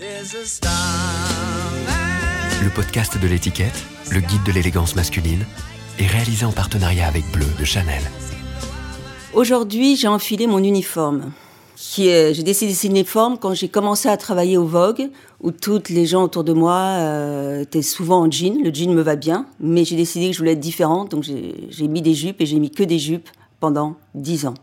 Le podcast de l'étiquette, le guide de l'élégance masculine, est réalisé en partenariat avec Bleu de Chanel. Aujourd'hui, j'ai enfilé mon uniforme. J'ai décidé ce uniforme quand j'ai commencé à travailler au Vogue, où toutes les gens autour de moi euh, étaient souvent en jean. Le jean me va bien, mais j'ai décidé que je voulais être différente, donc j'ai mis des jupes et j'ai mis que des jupes pendant dix ans.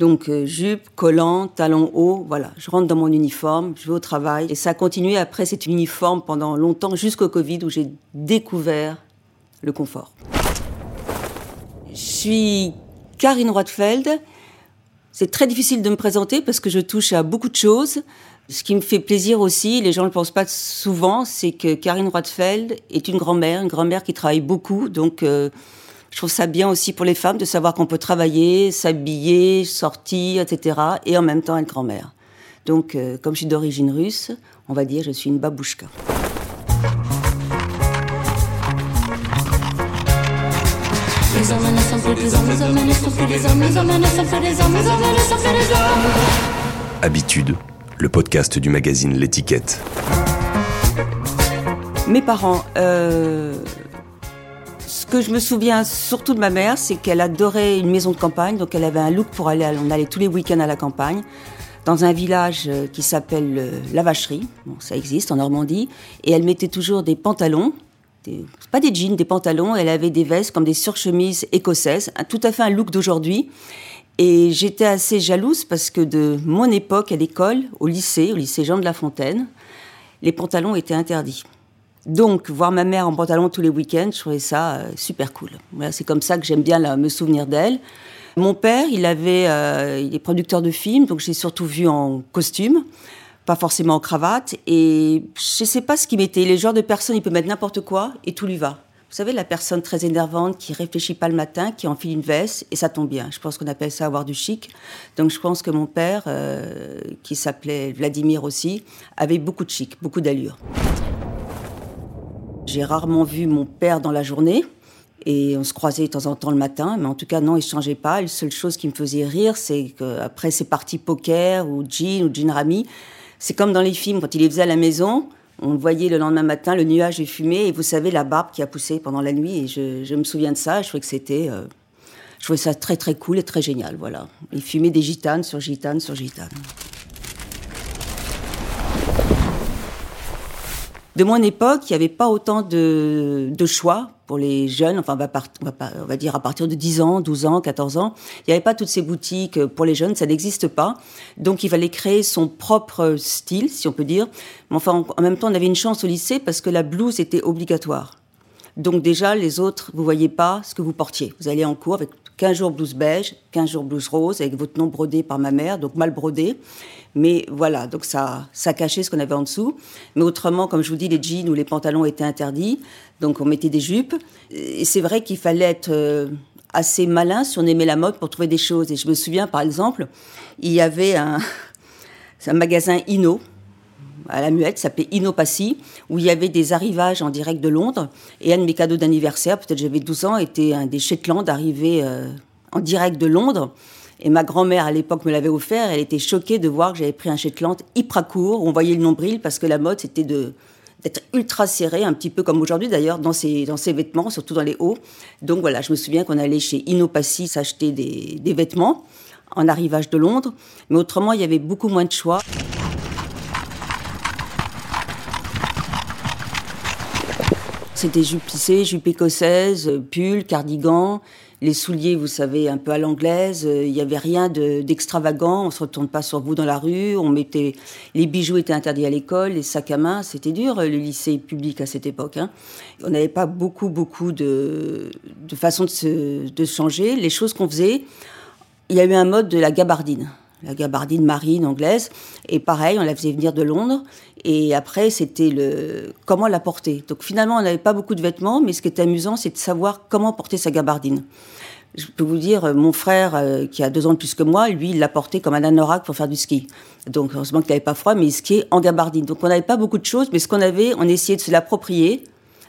Donc euh, jupe, collant, talons hauts, voilà. Je rentre dans mon uniforme, je vais au travail. Et ça a continué après cet uniforme pendant longtemps, jusqu'au Covid, où j'ai découvert le confort. Je suis Karine Roitfeld. C'est très difficile de me présenter parce que je touche à beaucoup de choses. Ce qui me fait plaisir aussi, les gens ne le pensent pas souvent, c'est que Karine Roitfeld est une grand-mère, une grand-mère qui travaille beaucoup. Donc, euh, je trouve ça bien aussi pour les femmes de savoir qu'on peut travailler, s'habiller, sortir, etc. et en même temps être grand-mère. Donc, euh, comme je suis d'origine russe, on va dire je suis une babouchka. Habitude, le podcast du magazine L'étiquette. Mes parents, euh, que je me souviens surtout de ma mère, c'est qu'elle adorait une maison de campagne, donc elle avait un look pour aller, on allait tous les week-ends à la campagne, dans un village euh, qui s'appelle euh, La Vacherie, bon, ça existe en Normandie, et elle mettait toujours des pantalons, pas des jeans, des pantalons, elle avait des vestes comme des surchemises écossaises, tout à fait un look d'aujourd'hui. Et j'étais assez jalouse parce que de mon époque à l'école, au lycée, au lycée Jean de La Fontaine, les pantalons étaient interdits. Donc, voir ma mère en pantalon tous les week-ends, je trouvais ça euh, super cool. Voilà, c'est comme ça que j'aime bien me souvenir d'elle. Mon père, il avait, euh, il est producteur de films, donc j'ai surtout vu en costume, pas forcément en cravate. Et je sais pas ce qu'il mettait. Les genres de personnes, il peut mettre n'importe quoi et tout lui va. Vous savez, la personne très énervante qui réfléchit pas le matin, qui enfile une veste et ça tombe bien. Je pense qu'on appelle ça avoir du chic. Donc je pense que mon père, euh, qui s'appelait Vladimir aussi, avait beaucoup de chic, beaucoup d'allure. J'ai rarement vu mon père dans la journée. Et on se croisait de temps en temps le matin, mais en tout cas, non, il changeait pas. La seule chose qui me faisait rire, c'est qu'après ces parties poker ou jean ou jean rami, c'est comme dans les films, quand il les faisait à la maison, on voyait le lendemain matin le nuage de fumée et vous savez, la barbe qui a poussé pendant la nuit. Et je, me souviens de ça, je trouvais que c'était. Euh, je trouvais ça très très cool et très génial, voilà. Il fumait des gitanes sur gitanes sur gitanes. De mon époque, il n'y avait pas autant de, choix pour les jeunes, enfin on va, dire à partir de 10 ans, 12 ans, 14 ans. Il n'y avait pas toutes ces boutiques pour les jeunes, ça n'existe pas. Donc il fallait créer son propre style, si on peut dire. Mais enfin, en même temps, on avait une chance au lycée parce que la blouse était obligatoire. Donc déjà, les autres, vous voyez pas ce que vous portiez. Vous allez en cours avec 15 jours blouse beige, 15 jours blouse rose, avec votre nom brodé par ma mère, donc mal brodé. Mais voilà, donc ça, ça cachait ce qu'on avait en dessous. Mais autrement, comme je vous dis, les jeans ou les pantalons étaient interdits, donc on mettait des jupes. Et c'est vrai qu'il fallait être euh, assez malin si on aimait la mode pour trouver des choses. Et je me souviens, par exemple, il y avait un, un magasin Inno, à la Muette, s'appelait Inopassi, où il y avait des arrivages en direct de Londres. Et un de mes cadeaux d'anniversaire, peut-être j'avais 12 ans, était un des Shetland arrivés euh, en direct de Londres. Et ma grand-mère, à l'époque, me l'avait offert. Elle était choquée de voir que j'avais pris un Shetland hyper court. On voyait le nombril parce que la mode, c'était d'être ultra serré, un petit peu comme aujourd'hui d'ailleurs, dans ses, dans vêtements, surtout dans les hauts. Donc voilà, je me souviens qu'on allait chez Inopassi s'acheter des vêtements en arrivage de Londres. Mais autrement, il y avait beaucoup moins de choix. C'était jupe plissée, jupe écossaise, pull, cardigan les souliers, vous savez, un peu à l'anglaise. Euh, il n'y avait rien d'extravagant. on se retourne pas sur vous dans la rue. On mettait les bijoux étaient interdits à l'école, les sacs à main. C'était dur le lycée public à cette époque. Hein. On n'avait pas beaucoup beaucoup de, de façon de de changer. Les choses qu'on faisait, il y a eu un mode de la gabardine la gabardine marine anglaise. Et pareil, on la faisait venir de Londres. Et après, c'était le comment la porter. Donc finalement, on n'avait pas beaucoup de vêtements, mais ce qui était amusant, c'est de savoir comment porter sa gabardine. Je peux vous dire, mon frère, euh, qui a deux ans de plus que moi, lui, il l'a porté comme un anorak pour faire du ski. Donc heureusement qu'il n'avait pas froid, mais il skiait en gabardine. Donc on n'avait pas beaucoup de choses, mais ce qu'on avait, on essayait de se l'approprier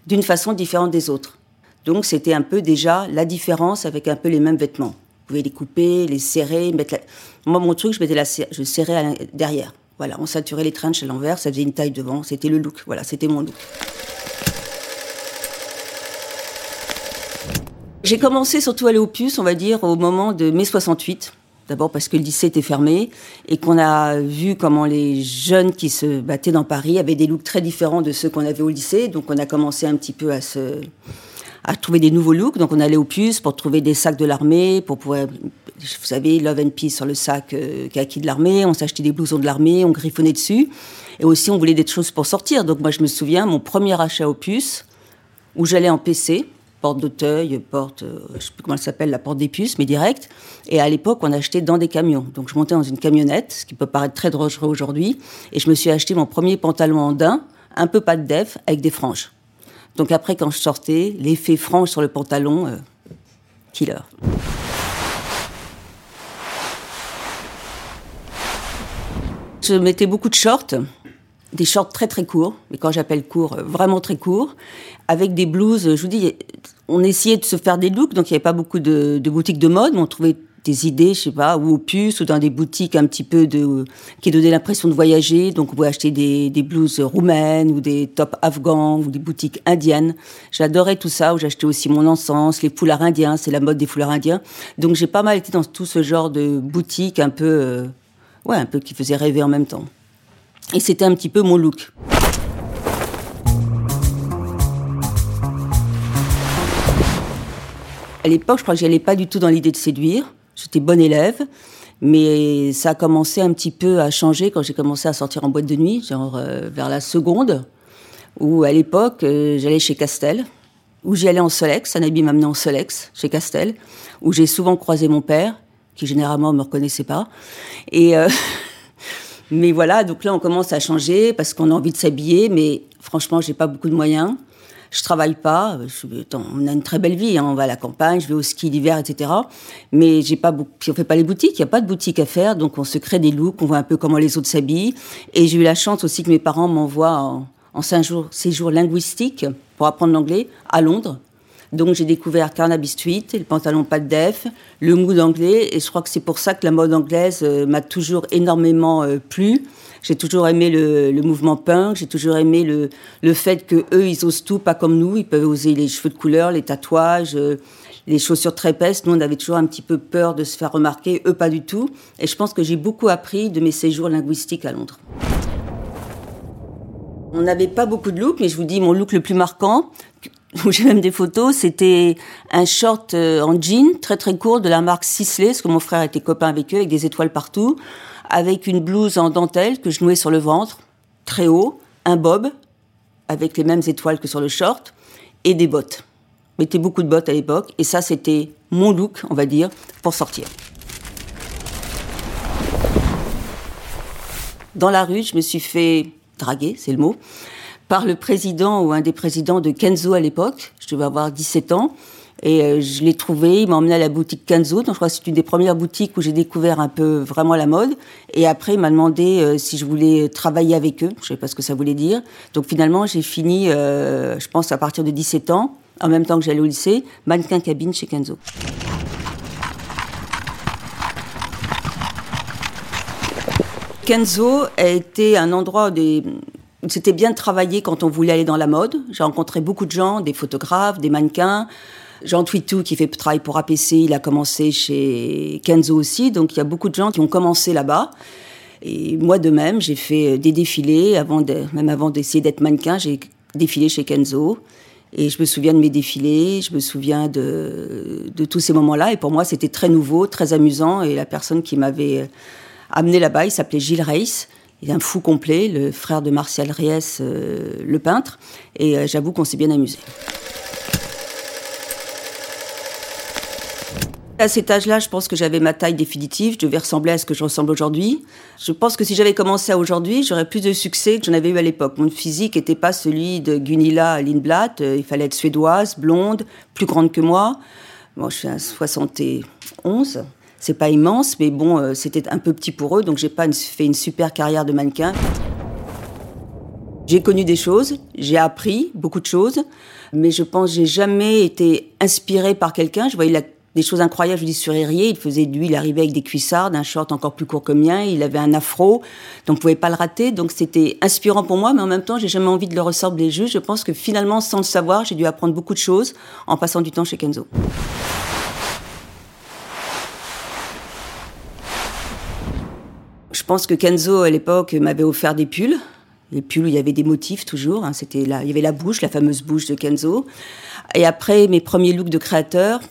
d'une façon différente des autres. Donc c'était un peu déjà la différence avec un peu les mêmes vêtements. Pouvez les couper, les serrer, mettre la... Moi, mon truc, je, mettais la, je serrais derrière. Voilà, on saturait les trenches à l'envers, ça faisait une taille devant, c'était le look. Voilà, c'était mon look. J'ai commencé surtout à aller au puce, on va dire, au moment de mai 68. D'abord parce que le lycée était fermé et qu'on a vu comment les jeunes qui se battaient dans Paris avaient des looks très différents de ceux qu'on avait au lycée. Donc on a commencé un petit peu à se à trouver des nouveaux looks. Donc on allait au puce pour trouver des sacs de l'armée, pour pouvoir, vous savez, Love and Peace sur le sac euh, kaki de l'armée. On s'achetait des blousons de l'armée, on griffonnait dessus. Et aussi on voulait des choses pour sortir. Donc moi je me souviens, mon premier achat au puce, où j'allais en PC, porte d'Auteuil, porte, euh, je sais plus comment elle s'appelle, la porte des puces, mais direct. Et à l'époque, on achetait dans des camions. Donc je montais dans une camionnette, ce qui peut paraître très dangereux aujourd'hui, et je me suis acheté mon premier pantalon en daim, un peu pas de def, avec des franges. Donc après, quand je sortais, l'effet frange sur le pantalon, euh, killer. Je mettais beaucoup de shorts, des shorts très très courts, mais quand j'appelle court, euh, vraiment très courts, avec des blouses. Je vous dis, on essayait de se faire des looks, donc il n'y avait pas beaucoup de, boutiques de mode, mais on trouvait des idées, je sais pas, ou au puce, ou dans des boutiques un petit peu de, qui donnaient l'impression de voyager. Donc, on pouvait acheter des, blouses roumaines, ou des tops afghans, ou des boutiques indiennes. J'adorais tout ça, où j'achetais aussi mon encens, les foulards indiens, c'est la mode des foulards indiens. Donc, j'ai pas mal été dans tout ce genre de boutiques un peu, euh, ouais, un peu qui faisaient rêver en même temps. Et c'était un petit peu mon look. À l'époque, je crois que j'allais pas du tout dans l'idée de séduire. J'étais bonne élève, mais ça a commencé un petit peu à changer quand j'ai commencé à sortir en boîte de nuit, genre euh, vers la seconde, où à l'époque, euh, j'allais chez Castel, où j'y allais en Solex, un habit m'amenait en Solex, chez Castel, où j'ai souvent croisé mon père, qui généralement me reconnaissait pas. Et euh, mais voilà, donc là on commence à changer parce qu'on a envie de s'habiller, mais franchement j'ai pas beaucoup de moyens je travaille pas. on a une très belle vie. Hein. On va à la campagne, je vais au ski l'hiver, etc. Mais j'ai pas, puis on fait pas les boutiques. Il y a pas de boutique à faire, donc on se crée des looks. On voit un peu comment les autres s'habillent. Et j'ai eu la chance aussi que mes parents m'envoient en, en séjour, séjour linguistique pour apprendre l'anglais à Londres. Donc j'ai découvert Carnaby Street, le pantalon pas de def, le mood anglais, et je crois que c'est pour ça que la mode anglaise euh, m'a toujours énormément euh, plu. J'ai toujours aimé le, mouvement punk, j'ai toujours aimé le, le fait que eux ils osent tout, pas comme nous, ils peuvent oser les cheveux de couleur, les tatouages, euh, les chaussures très épaisses. Nous on avait toujours un petit peu peur de se faire remarquer, eux pas du tout. Et je pense que j'ai beaucoup appris de mes séjours linguistiques à Londres. On n'avait pas beaucoup de looks, mais je vous dis mon look le plus marquant, j'ai même des photos, c'était un short euh, en jean très très court de la marque Sisley, parce que mon frère était copain avec eux, avec des étoiles partout, avec une blouse en dentelle que je nouais sur le ventre, très haut, un bob, avec les mêmes étoiles que sur le short, et des bottes. Je mettais beaucoup de bottes à l'époque, et ça c'était mon look, on va dire, pour sortir. Dans la rue, je me suis fait draguer, c'est le mot, par le président ou un des présidents de Kenzo à l'époque. Je devais avoir 17 ans. Et euh, je l'ai trouvé, il m'a emmené à la boutique Kenzo. Donc je crois que c'est une des premières boutiques où j'ai découvert un peu vraiment la mode. Et après, il m'a demandé euh, si je voulais travailler avec eux. Je ne sais pas ce que ça voulait dire. Donc finalement, j'ai fini, euh, je pense, à partir de 17 ans, en même temps que j'allais au lycée, mannequin cabine chez Kenzo. Kenzo a été un endroit des, c'était bien de travailler quand on voulait aller dans la mode. J'ai rencontré beaucoup de gens, des photographes, des mannequins. Jean Twitou, qui fait travail pour APC, il a commencé chez Kenzo aussi. Donc il y a beaucoup de gens qui ont commencé là-bas. Et moi de même, j'ai fait des défilés, avant de, même avant d'essayer d'être mannequin, j'ai défilé chez Kenzo. Et je me souviens de mes défilés, je me souviens de, de tous ces moments-là. Et pour moi, c'était très nouveau, très amusant. Et la personne qui m'avait amené là-bas, il s'appelait Gilles Reiss. Il est un fou complet, le frère de Martial Ries, euh, le peintre. Et euh, j'avoue qu'on s'est bien amusé. À cet âge-là, je pense que j'avais ma taille définitive. Je devais ressembler à ce que je ressemble aujourd'hui. Je pense que si j'avais commencé à aujourd'hui, j'aurais plus de succès que j'en avais eu à l'époque. Mon physique n'était pas celui de Gunilla Lindblad. Euh, il fallait être suédoise, blonde, plus grande que moi. Moi, je suis à 71 c'est pas immense, mais bon, euh, c'était un peu petit pour eux, donc j'ai pas fait une super carrière de mannequin. J'ai connu des choses, j'ai appris beaucoup de choses, mais je pense j'ai jamais été inspirée par quelqu'un. Je voyais des choses incroyables. Je vous dis sur il faisait lui, il arrivait avec des cuissardes, un short encore plus court que mien, il avait un afro, donc vous pouvez pas le rater. Donc c'était inspirant pour moi, mais en même temps, j'ai jamais envie de le ressembler juste. Je pense que finalement, sans le savoir, j'ai dû apprendre beaucoup de choses en passant du temps chez Kenzo. Je pense que Kenzo, à l'époque, m'avait offert des pulls. Les pulls où il y avait des motifs toujours. Hein. C'était là, il y avait la bouche, la fameuse bouche de Kenzo. Et après mes premiers looks de créateur,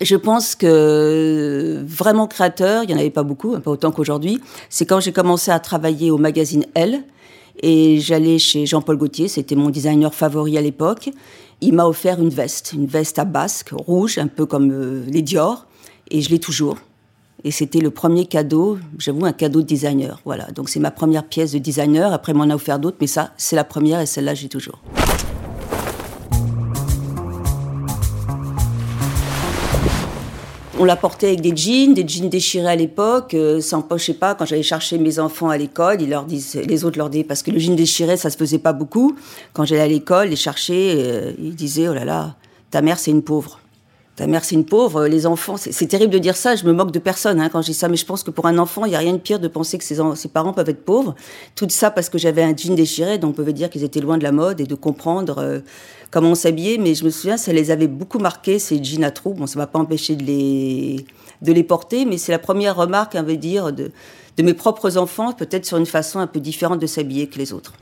je pense que vraiment créateur, il n'y en avait pas beaucoup, pas autant qu'aujourd'hui. C'est quand j'ai commencé à travailler au magazine Elle et j'allais chez Jean-Paul Gaultier, c'était mon designer favori à l'époque. Il m'a offert une veste, une veste à basque, rouge, un peu comme euh, les Dior, et je l'ai toujours. Et c'était le premier cadeau, j'avoue, un cadeau de designer. Voilà, donc c'est ma première pièce de designer. Après, m'en a offert d'autres, mais ça, c'est la première et celle-là, j'ai toujours. on la portait avec des jeans, des jeans déchirés à l'époque, euh, je sais pas, quand j'allais chercher mes enfants à l'école, ils leur disent, les autres leur disaient, parce que le jean déchiré, ça se faisait pas beaucoup. Quand j'allais à l'école, les chercher, euh, ils disaient, oh là là, ta mère, c'est une pauvre ta mère c'est une pauvre, les enfants, c'est terrible de dire ça, je me moque de personne hein, quand je dis ça, mais je pense que pour un enfant, il n'y a rien de pire de penser que ses, parents peuvent être pauvres. Tout ça parce que j'avais un jean déchiré, donc on pouvait dire qu'ils étaient loin de la mode et de comprendre euh, comment on s'habillait, mais je me souviens, ça les avait beaucoup marqués, ces jeans à trous. Bon, ça m'a pas empêché de les, porter, mais c'est la première remarque, on va dire, de mes propres enfants, peut-être sur une façon un peu différente de s'habiller que les autres.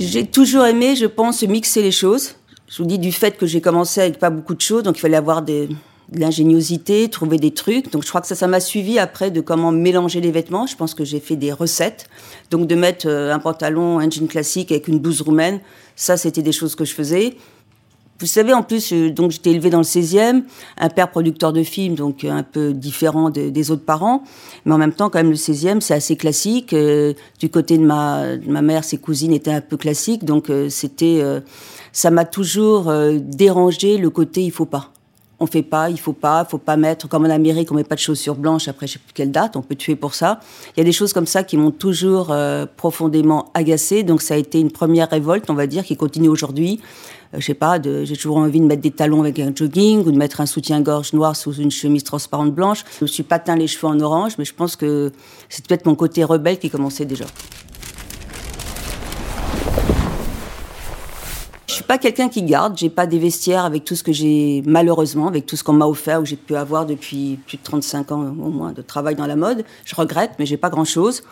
J'ai toujours aimé, je pense, mixer les choses je vous dis du fait que j'ai commencé avec pas beaucoup de choses, donc il fallait avoir de l'ingéniosité, trouver des trucs. Donc je crois que ça, ça m'a suivi après de comment mélanger les vêtements. Je pense que j'ai fait des recettes. Donc de mettre euh, un pantalon, un jean classique avec une blouse roumaine, ça c'était des choses que je faisais. Vous savez, en plus, euh, donc j'étais élevée dans le 16e, un père producteur de films, donc euh, un peu différent des autres parents, mais en même temps, quand même, le 16e, c'est assez classique. du côté de ma, de ma mère, ses cousines étaient un peu classiques, donc c'était ça m'a toujours euh, dérangé le côté il faut pas. On fait pas, il faut pas, faut pas mettre comme en Amérique, on met pas de chaussures blanches après je sais plus quelle date, on peut tuer pour ça. Il y a des choses comme ça qui m'ont toujours euh, profondément agacée, donc ça a été une première révolte, on va dire, qui continue aujourd'hui. Euh, je sais pas, j'ai toujours envie de mettre des talons avec un jogging ou de mettre un soutien-gorge noir sous une chemise transparente blanche. Je me suis pas teint les cheveux en orange, mais je pense que c'est peut-être mon côté rebelle qui commençait déjà. Je suis pas quelqu'un qui garde, j'ai pas des vestiaires avec tout ce que j'ai malheureusement, avec tout ce qu'on m'a offert ou j'ai pu avoir depuis plus de 35 ans au moins de travail dans la mode. Je regrette, mais j'ai pas grand chose.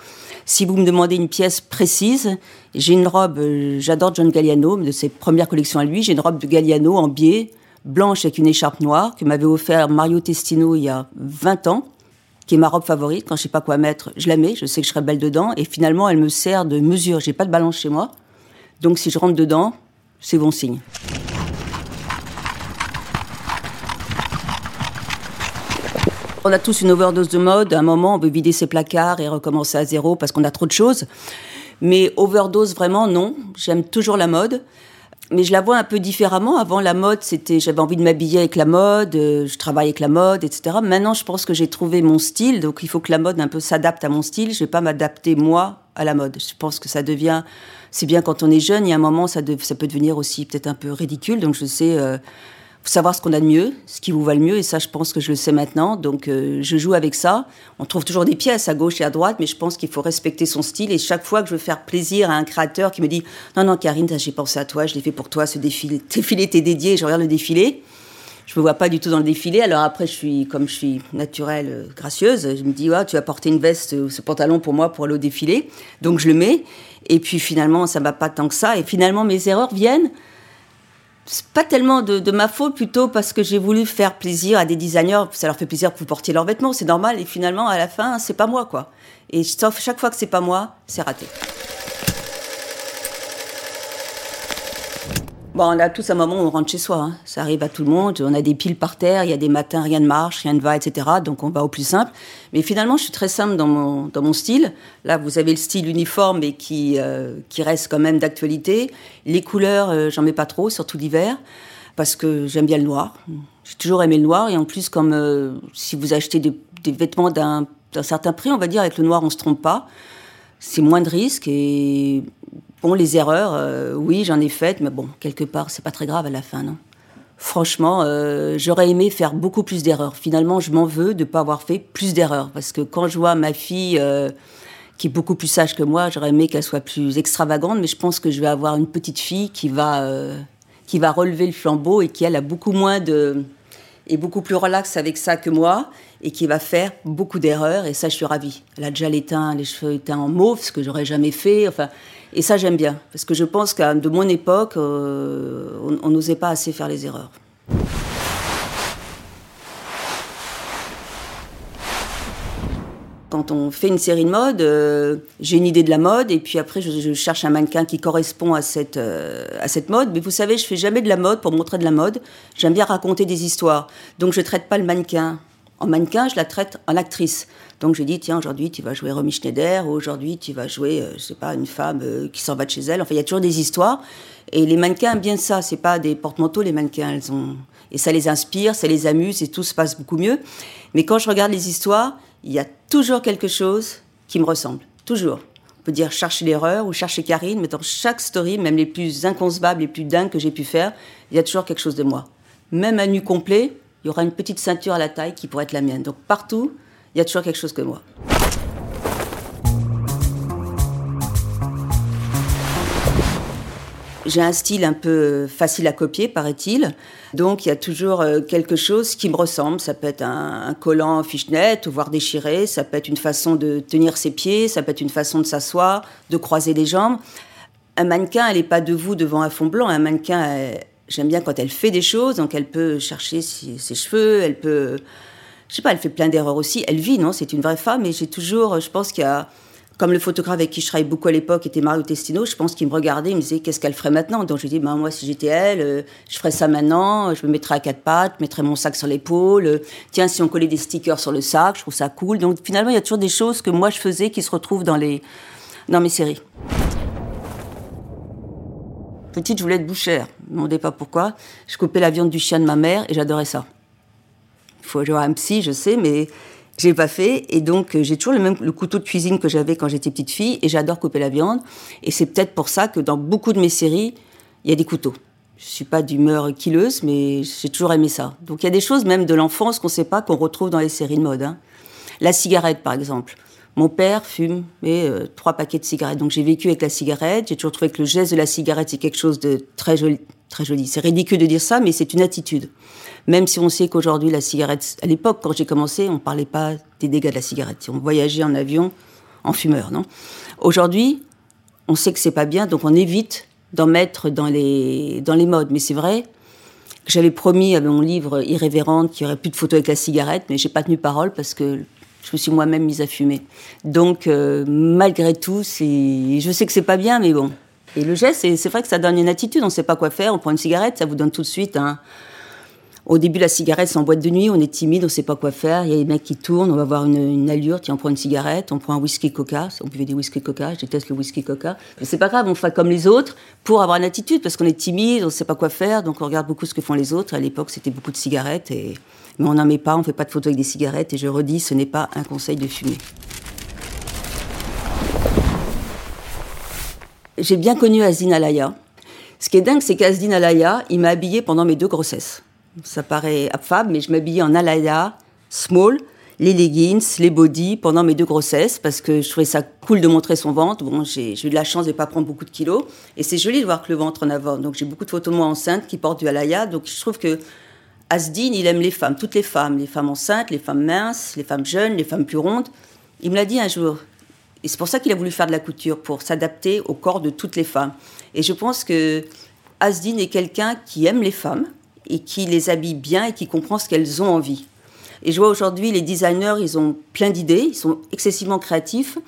Si vous me demandez une pièce précise, j'ai une robe, euh, j'adore John Galliano, de ses premières collections à lui, j'ai une robe de Galliano en biais, blanche avec une écharpe noire, que m'avait offert Mario Testino il y a 20 ans qui est ma robe favorite. Quand je sais pas quoi mettre, je la mets. Je sais que je serai belle dedans. Et finalement, elle me sert de mesure. J'ai pas de balance chez moi. Donc, si je rentre dedans, c'est bon signe. On a tous une overdose de mode. À un moment, on veut vider ses placards et recommencer à zéro parce qu'on a trop de choses. Mais overdose, vraiment, non. J'aime toujours la mode. Mais je la vois un peu différemment. Avant, la mode, c'était, j'avais envie de m'habiller avec la mode, euh, je travaille avec la mode, etc. Maintenant, je pense que j'ai trouvé mon style, donc il faut que la mode un peu s'adapte à mon style. Je vais pas m'adapter moi à la mode. Je pense que ça devient c'est bien quand on est jeune, il y a un moment, ça, peut devenir aussi peut-être un peu ridicule. Donc je sais euh, savoir ce qu'on a de mieux, ce qui vous va le mieux, et ça, je pense que je le sais maintenant. Donc euh, je joue avec ça. On trouve toujours des pièces à gauche et à droite, mais je pense qu'il faut respecter son style. Et chaque fois que je veux faire plaisir à un créateur qui me dit non non Karine, j'ai pensé à toi, je l'ai fait pour toi, ce défilé, défilé t'est dédié, je regarde le défilé je me vois pas du tout dans le défilé. Alors après, je suis, comme je suis naturelle, euh, gracieuse, je me dis, tu vas porter une veste ou ce pantalon pour moi pour aller au défilé. Donc je le mets. Et puis finalement, ça va pas tant que ça. Et finalement, mes erreurs viennent. Pas tellement de, ma faute, plutôt parce que j'ai voulu faire plaisir à des designers. Ça leur fait plaisir que vous portiez leurs vêtements, c'est normal. Et finalement, à la fin, c'est pas moi, quoi. Et sauf chaque fois que c'est pas moi, c'est raté. Bon, on a tous un moment où on rentre chez soi. Hein. Ça arrive à tout le monde. On a des piles par terre. Il y a des matins, rien ne marche, rien ne va, etc. Donc on va au plus simple. Mais finalement, je suis très simple dans mon, dans mon style. Là, vous avez le style uniforme et qui, euh, qui reste quand même d'actualité. Les couleurs, euh, j'en mets pas trop, surtout l'hiver, parce que j'aime bien le noir. J'ai toujours aimé le noir. Et en plus, comme euh, si vous achetez des, vêtements d'un certain prix, on va dire, avec le noir, on se trompe pas. C'est moins de risques et Bon, les erreurs, euh, oui, j'en ai faites, mais bon, quelque part, c'est pas très grave à la fin, non franchement, euh, j'aurais aimé faire beaucoup plus d'erreurs. Finalement, je m'en veux de ne pas avoir fait plus d'erreurs. Parce que quand je vois ma fille, euh, qui est beaucoup plus sage que moi, j'aurais aimé qu'elle soit plus extravagante, mais je pense que je vais avoir une petite fille qui va, qui va relever le flambeau et qui, elle, a beaucoup moins de... est beaucoup plus relaxe avec ça que moi et qui va faire beaucoup d'erreurs. Et ça, je suis ravie. Elle a déjà les, les cheveux éteints en mauve, ce que j'aurais jamais fait. Enfin, et ça, j'aime bien, parce que je pense qu'à de mon époque, euh, on n'osait pas assez faire les erreurs. Quand on fait une série de mode, euh, j'ai une idée de la mode et puis après je, cherche un mannequin qui correspond à cette, euh, à cette mode. Mais vous savez, je fais jamais de la mode pour montrer de la mode. J'aime bien raconter des histoires. Donc je traite pas le mannequin en mannequin, je la traite en actrice. Donc j'ai dit, tiens, aujourd'hui tu vas jouer Romy Schneider, ou aujourd'hui tu vas jouer, euh, je sais pas, une femme euh, qui s'en va de chez elle. Enfin, il y a toujours des histoires. Et les mannequins aiment bien ça. C'est pas des porte-manteaux, les mannequins. Elles ont... Et ça les inspire, ça les amuse et tout se passe beaucoup mieux. Mais quand je regarde les histoires, il y a toujours quelque chose qui me ressemble. Toujours. On peut dire chercher l'erreur ou chercher Karine, mais dans chaque story, même les plus inconcevables, les plus dingues que j'ai pu faire, il y a toujours quelque chose de moi. Même à nu complet, il y aura une petite ceinture à la taille qui pourrait être la mienne. Donc partout, il y a toujours quelque chose que moi. J'ai un style un peu facile à copier, paraît-il. Donc, il y a toujours euh, quelque chose qui me ressemble. Ça peut être un, collant fishnet, voire déchiré. Ça peut être une façon de tenir ses pieds. Ça peut être une façon de s'asseoir, de croiser les jambes. Un mannequin, elle n'est pas debout devant un fond blanc. Un mannequin, j'aime bien quand elle fait des choses. Donc, elle peut chercher ses cheveux. Elle peut je sais pas, elle fait plein d'erreurs aussi. Elle vit, non C'est une vraie femme. Et j'ai toujours, je pense qu'il y a, comme le photographe avec qui je travaillais beaucoup à l'époque était Mario Testino, je pense qu'il me regardait, il me disait qu'est-ce qu'elle ferait maintenant? Donc je lui dis, ben, moi, si j'étais elle, euh, je ferais ça maintenant, je me mettrais à quatre pattes, je mettrais mon sac sur l'épaule. Euh, tiens, si on collait des stickers sur le sac, je trouve ça cool. Donc finalement, il y a toujours des choses que moi je faisais qui se retrouvent dans, les, dans mes séries. Petite, je voulais être bouchère. Je ne demandais pas pourquoi. Je coupais la viande du chien de ma mère et j'adorais ça faut avoir un psy, je sais, mais j'ai pas fait. Et donc, euh, j'ai toujours le même le couteau de cuisine que j'avais quand j'étais petite fille, et j'adore couper la viande. Et c'est peut-être pour ça que dans beaucoup de mes séries, il y a des couteaux. Je suis pas d'humeur killeuse, mais j'ai toujours aimé ça. Donc, il y a des choses même de l'enfance qu'on sait pas, qu'on retrouve dans les séries de mode. Hein. La cigarette, par exemple. Mon père fume mais, euh, trois paquets de cigarettes. Donc j'ai vécu avec la cigarette. J'ai toujours trouvé que le geste de la cigarette, c'est quelque chose de très joli. Très joli. C'est ridicule de dire ça, mais c'est une attitude. Même si on sait qu'aujourd'hui, la cigarette, à l'époque, quand j'ai commencé, on ne parlait pas des dégâts de la cigarette. On voyageait en avion en fumeur, non? Aujourd'hui, on sait que c'est pas bien, donc on évite d'en mettre dans les, dans les modes. Mais c'est vrai j'avais promis à mon livre Irrévérente qu'il n'y aurait plus de photos avec la cigarette, mais j'ai pas tenu parole parce que je me suis moi-même mise à fumer. Donc, euh, malgré tout, je sais que c'est pas bien, mais bon. Et le geste, c'est vrai que ça donne une attitude. On ne sait pas quoi faire. On prend une cigarette, ça vous donne tout de suite un, au début, la cigarette, c'est en boîte de nuit, on est timide, on ne sait pas quoi faire. Il y a des mecs qui tournent, on va avoir une, allure, tiens, on prend une cigarette, on prend un whisky coca. On buvait des whisky coca, je déteste le whisky coca. Mais c'est pas grave, on fait comme les autres pour avoir une attitude, parce qu'on est timide, on ne sait pas quoi faire, donc on regarde beaucoup ce que font les autres. À l'époque, c'était beaucoup de cigarettes, et... mais on n'en met pas, on ne fait pas de photos avec des cigarettes, et je redis, ce n'est pas un conseil de fumer. J'ai bien connu Azdin Alaya. Ce qui est dingue, c'est qu'Azdin Alaya, il m'a habillé pendant mes deux grossesses. Ça paraît affable, mais je m'habillais en alaya, small, les leggings, les body pendant mes deux grossesses parce que je trouvais ça cool de montrer son ventre. Bon, j'ai eu de la chance de ne pas prendre beaucoup de kilos et c'est joli de voir que le ventre en avant. Donc j'ai beaucoup de photos de moi enceinte qui portent du alaya. Donc je trouve que Asdin, il aime les femmes, toutes les femmes, les femmes enceintes, les femmes minces, les femmes jeunes, les femmes plus rondes. Il me l'a dit un jour. Et c'est pour ça qu'il a voulu faire de la couture, pour s'adapter au corps de toutes les femmes. Et je pense que Asdin est quelqu'un qui aime les femmes, et qui les habille bien et qui comprend ce qu'elles ont envie. Et je vois aujourd'hui, les designers, ils ont plein d'idées, ils sont excessivement créatifs,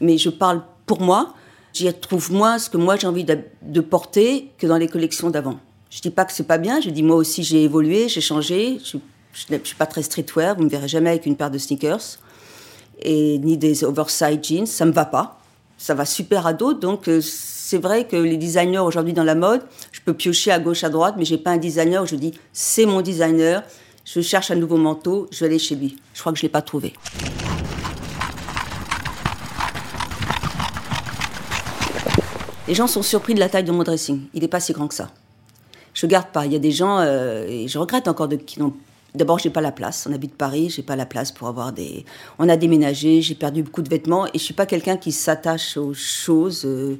mais je parle pour moi, j'y trouve moins ce que moi j'ai envie de, porter que dans les collections d'avant. Je dis pas que c'est pas bien, je dis moi aussi j'ai évolué, j'ai changé, je, ne suis pas très streetwear, vous me verrez jamais avec une paire de sneakers et ni des oversize jeans, ça me va pas. Ça va super à d'autres, donc euh, c'est vrai que les designers aujourd'hui dans la mode, je peux piocher à gauche, à droite, mais j'ai pas un designer où je dis c'est mon designer, je cherche un nouveau manteau, je vais aller chez lui. Je crois que je l'ai pas trouvé. Les gens sont surpris de la taille de mon dressing. Il n'est pas si grand que ça. Je garde pas. Il y a des gens, euh, et je regrette encore de, qui n'ont D'abord, j'ai pas la place. On habite Paris, j'ai pas la place pour avoir des. On a déménagé, j'ai perdu beaucoup de vêtements et je suis pas quelqu'un qui s'attache aux choses euh,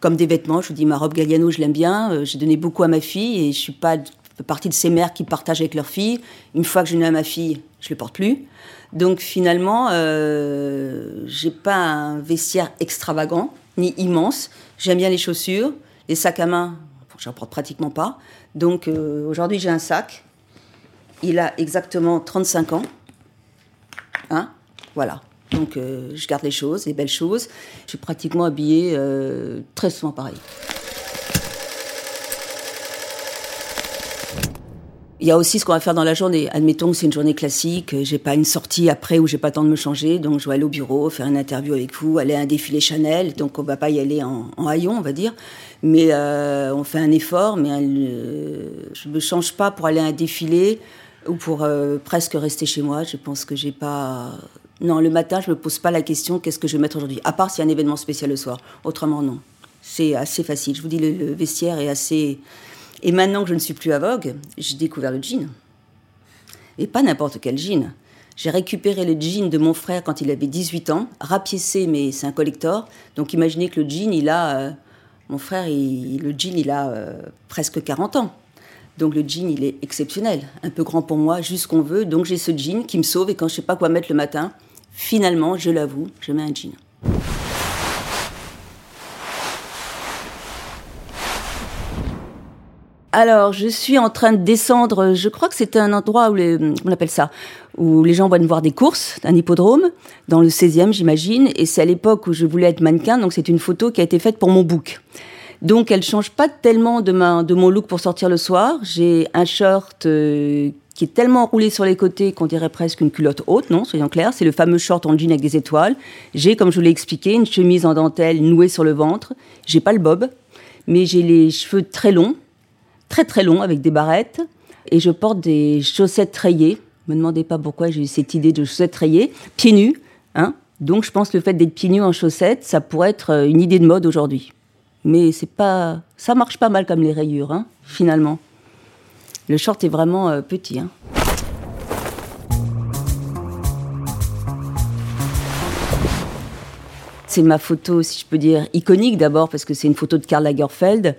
comme des vêtements. Je vous dis, ma robe Galliano, je l'aime bien. Euh, j'ai donné beaucoup à ma fille et je suis pas partie de ces mères qui partagent avec leur fille. Une fois que je n'ai à ma fille, je le porte plus. Donc finalement, euh, j'ai pas un vestiaire extravagant ni immense. J'aime bien les chaussures, les sacs à main. J'en porte pratiquement pas. Donc euh, aujourd'hui, j'ai un sac il a exactement 35 ans. Hein Voilà. Donc euh, je garde les choses, les belles choses. Je suis pratiquement habillée euh, très souvent pareil. Il y a aussi ce qu'on va faire dans la journée. Admettons que c'est une journée classique, j'ai pas une sortie après où j'ai pas le temps de me changer, donc je vais aller au bureau, faire une interview avec vous, aller à un défilé Chanel, donc on va pas y aller en haillon, on va dire. Mais euh, on fait un effort, mais je me change pas pour aller à un défilé ou pour euh, presque rester chez moi. Je pense que j'ai pas. Non, le matin, je me pose pas la question qu'est-ce que je vais mettre aujourd'hui, à part s'il y a un événement spécial le soir. Autrement, non. C'est assez facile. Je vous dis, le, vestiaire est assez. Et maintenant que je ne suis plus à Vogue, j'ai découvert le jean. Et pas n'importe quel jean. J'ai récupéré le jean de mon frère quand il avait 18 ans, rapiécé, mais c'est un collector. Donc imaginez que le jean, il a. Euh, mon frère, le jean, il a euh, presque 40 ans. Donc le jean, il est exceptionnel, un peu grand pour moi, juste qu'on veut. Donc j'ai ce jean qui me sauve et quand je sais pas quoi mettre le matin, finalement, je l'avoue, je mets un jean. Alors, je suis en train de descendre. Je crois que c'est un endroit où les, on appelle ça, où les gens vont voir des courses, un hippodrome, dans le 16e, j'imagine. Et c'est à l'époque où je voulais être mannequin, donc c'est une photo qui a été faite pour mon book. Donc elle change pas tellement de mon look pour sortir le soir. J'ai un short euh, qui est tellement roulé sur les côtés qu'on dirait presque une culotte haute, non Soyons clairs, c'est le fameux short en jean avec des étoiles. J'ai, comme je vous l'ai expliqué, une chemise en dentelle nouée sur le ventre. J'ai pas le bob, mais j'ai les cheveux très longs, très très longs avec des barrettes, et je porte des chaussettes rayées. Me demandez pas pourquoi j'ai eu cette idée de chaussettes rayées, pieds nus, hein Donc je pense que le fait d'être pieds nus en chaussettes, ça pourrait être euh, une idée de mode aujourd'hui. Mais c'est pas, ça marche pas mal comme les rayures, hein, finalement. Le short est vraiment euh, petit. Hein. C'est ma photo, si je peux dire, iconique d'abord, parce que c'est une photo de Karl Lagerfeld,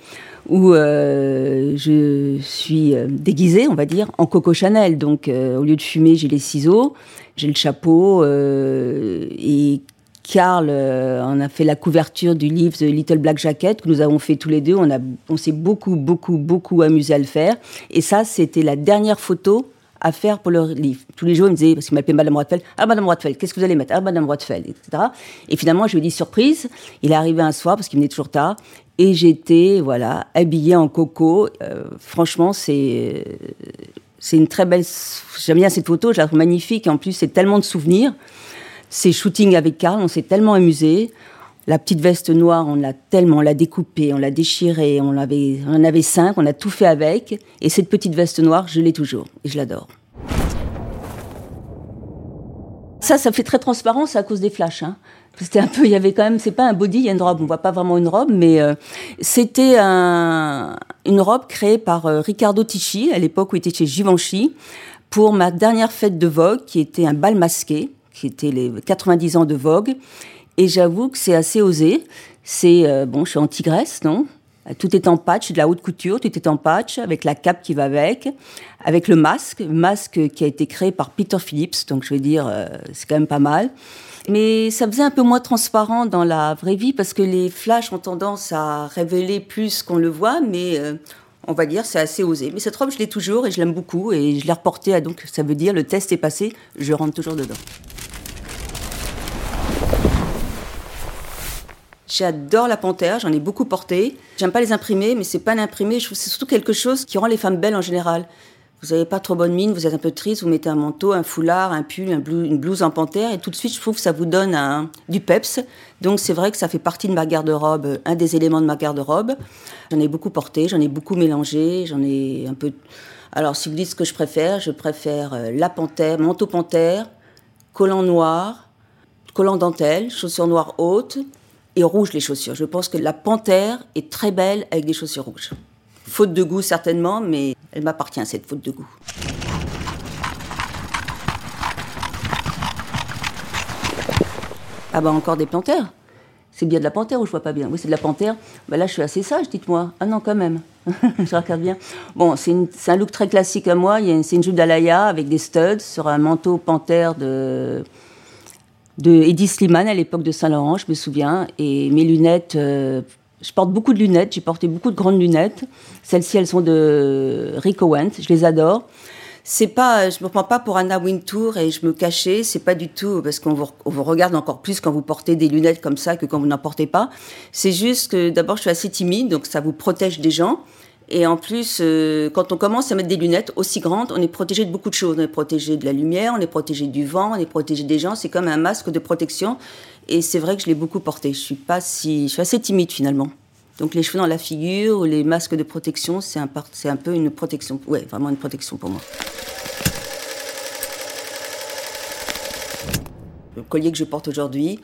où euh, je suis euh, déguisée, on va dire, en Coco Chanel. Donc, au lieu de fumer, j'ai les ciseaux, j'ai le chapeau, et Karl, euh, on a fait la couverture du livre The Little Black Jacket que nous avons fait tous les deux. On, a, on s'est beaucoup, beaucoup, beaucoup amusé à le faire. Et ça, c'était la dernière photo à faire pour le livre. Tous les jours, il me disait, parce qu'il m'appelait Madame Rothfeld, ah Madame Rothfeld, qu'est-ce que vous allez mettre? Ah Madame Rothfeld, etc. Et finalement, je lui ai dit surprise. Il est arrivé un soir parce qu'il venait toujours tard, et j'étais voilà habillée en coco. Euh, franchement, c'est c'est une très belle. J'aime bien cette photo, je la trouve magnifique. En plus, c'est tellement de souvenirs. Ces shootings avec Karl, on s'est tellement amusé. La petite veste noire, on l'a tellement, on l'a découpée, on l'a déchirée, on, avait, on en avait cinq, on a tout fait avec. Et cette petite veste noire, je l'ai toujours et je l'adore. Ça, ça fait très transparent, c'est à cause des flashs. Hein. C'était un peu, il y avait quand même, c'est pas un body, il y a une robe, on voit pas vraiment une robe, mais euh, c'était un, une robe créée par euh, Riccardo Ticci, à l'époque où il était chez Givenchy, pour ma dernière fête de Vogue, qui était un bal masqué qui était les 90 ans de Vogue. Et j'avoue que c'est assez osé. C'est, euh, bon, je suis en tigresse, non? Tout est en patch, de la haute couture, tout est en patch, avec la cape qui va avec, avec le masque, masque qui a été créé par Peter Phillips, donc je veux dire, euh, c'est quand même pas mal. Mais ça faisait un peu moins transparent dans la vraie vie, parce que les flashs ont tendance à révéler plus qu'on le voit, mais euh, on va dire, c'est assez osé. Mais cette robe, je l'ai toujours et je l'aime beaucoup, et je l'ai reportée donc ça veut dire, le test est passé, je rentre toujours dedans. J'adore la panthère, j'en ai beaucoup porté. J'aime pas les imprimer, mais c'est pas l'imprimé, c'est surtout quelque chose qui rend les femmes belles en général. Vous avez pas trop bonne mine, vous êtes un peu triste, vous mettez un manteau, un foulard, un pull, une blouse en panthère, et tout de suite, je trouve que ça vous donne du peps. Donc c'est vrai que ça fait partie de ma garde-robe, un des éléments de ma garde-robe. J'en ai beaucoup porté, j'en ai beaucoup mélangé, j'en ai un peu. Alors si vous dites ce que je préfère, je préfère euh, la panthère, manteau panthère, collant noir, collant dentelle, chaussures noires hautes, et rouge les chaussures. Je pense que la panthère est très belle avec des chaussures rouges. Faute de goût certainement, mais elle m'appartient cette faute de goût. Ah bah encore des panthères. C'est bien de la panthère ou je vois pas bien? Oui, c'est de la panthère. Bah là, je suis assez sage, dites-moi. Ah non, quand même. je regarde bien. Bon, c'est un look très classique à moi. C'est une jupe d'Alaya avec des studs sur un manteau panthère de, de Eddie Slimane à l'époque de Saint-Laurent, je me souviens. Et mes lunettes, euh, je porte beaucoup de lunettes. J'ai porté beaucoup de grandes lunettes. Celles-ci, elles sont de Rick Owens. Je les adore c'est pas, je me prends pas pour Anna Wintour et je me cachais, c'est pas du tout parce qu'on vous, vous, regarde encore plus quand vous portez des lunettes comme ça que quand vous n'en portez pas. C'est juste que d'abord je suis assez timide, donc ça vous protège des gens. Et en plus, euh, quand on commence à mettre des lunettes aussi grandes, on est protégé de beaucoup de choses. On est protégé de la lumière, on est protégé du vent, on est protégé des gens. C'est comme un masque de protection. Et c'est vrai que je l'ai beaucoup porté. Je suis pas si, je suis assez timide finalement. Donc les cheveux dans la figure ou les masques de protection, c'est un, c'est un peu une protection. Ouais, vraiment une protection pour moi. Le collier que je porte aujourd'hui,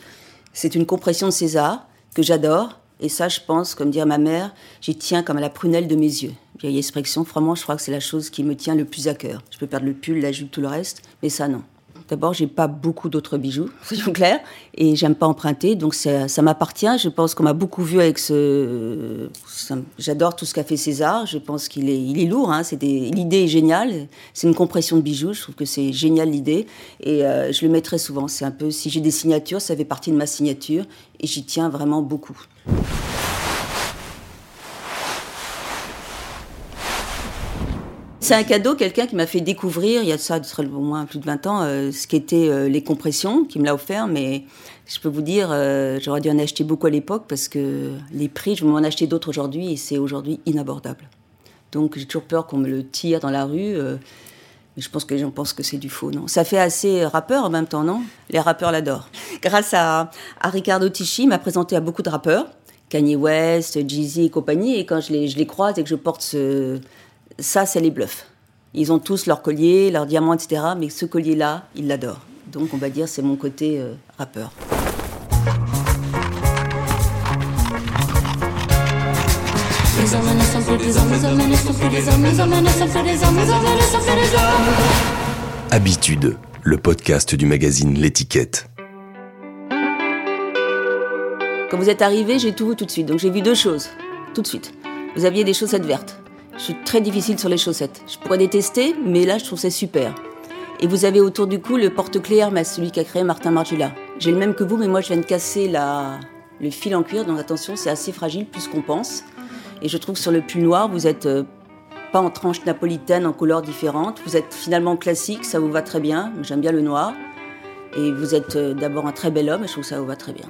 c'est une compression de César que j'adore. Et ça, je pense, comme dirait ma mère, j'y tiens comme à la prunelle de mes yeux. Vieille expression, vraiment, je crois que c'est la chose qui me tient le plus à cœur. Je peux perdre le pull, la jupe, tout le reste, mais ça, non. D'abord, j'ai pas beaucoup d'autres bijoux, soyons clairs, et j'aime pas emprunter, donc ça, m'appartient. Je pense qu'on m'a beaucoup vu avec ce. J'adore tout ce qu'a fait César. Je pense qu'il est, lourd. Hein. L'idée est géniale. C'est une compression de bijoux. Je trouve que c'est génial l'idée, et euh, je le mets très souvent. C'est un peu si j'ai des signatures, ça fait partie de ma signature, et j'y tiens vraiment beaucoup. C'est un cadeau, quelqu'un qui m'a fait découvrir, il y a ça au moins plus de 20 ans, euh, ce qu'étaient euh, les compressions, qui me l'a offert, mais je peux vous dire, euh, j'aurais dû en acheter beaucoup à l'époque parce que les prix, je vais m'en acheter d'autres aujourd'hui et c'est aujourd'hui inabordable. Donc j'ai toujours peur qu'on me le tire dans la rue. mais je pense que les gens pensent que c'est du faux, non Ça fait assez rappeur en même temps, non? Les rappeurs l'adorent. Grâce à, à Ricardo Tichy, il m'a présenté à beaucoup de rappeurs, Kanye West, Jeezy et compagnie, et quand je les croise et que je porte ce, ça, c'est les bluffs. Ils ont tous leur collier, leur diamant, etc. Mais ce collier-là, ils l'adorent. Donc, on va dire, c'est mon côté euh, rappeur. Habitude, le podcast du magazine L'étiquette. Quand vous êtes arrivé, j'ai tout vu tout de suite. Donc j'ai vu deux choses, tout de suite. Vous aviez des chaussettes vertes. Je suis très difficile sur les chaussettes. Je pourrais détester, mais là, je trouve c'est super. Et vous avez autour du cou le porte-clés Hermès, celui qu'a créé Martin Margiela. J'ai le même que vous, mais moi, je viens de casser la... le fil en cuir, donc attention, c'est assez fragile, plus qu'on pense. Et je trouve que sur le pull noir, vous êtes euh, pas en tranche napolitaine, en couleurs différentes. Vous êtes finalement classique, ça vous va très bien. J'aime bien le noir. Et vous êtes euh, d'abord un très bel homme, et je trouve que ça vous va très bien.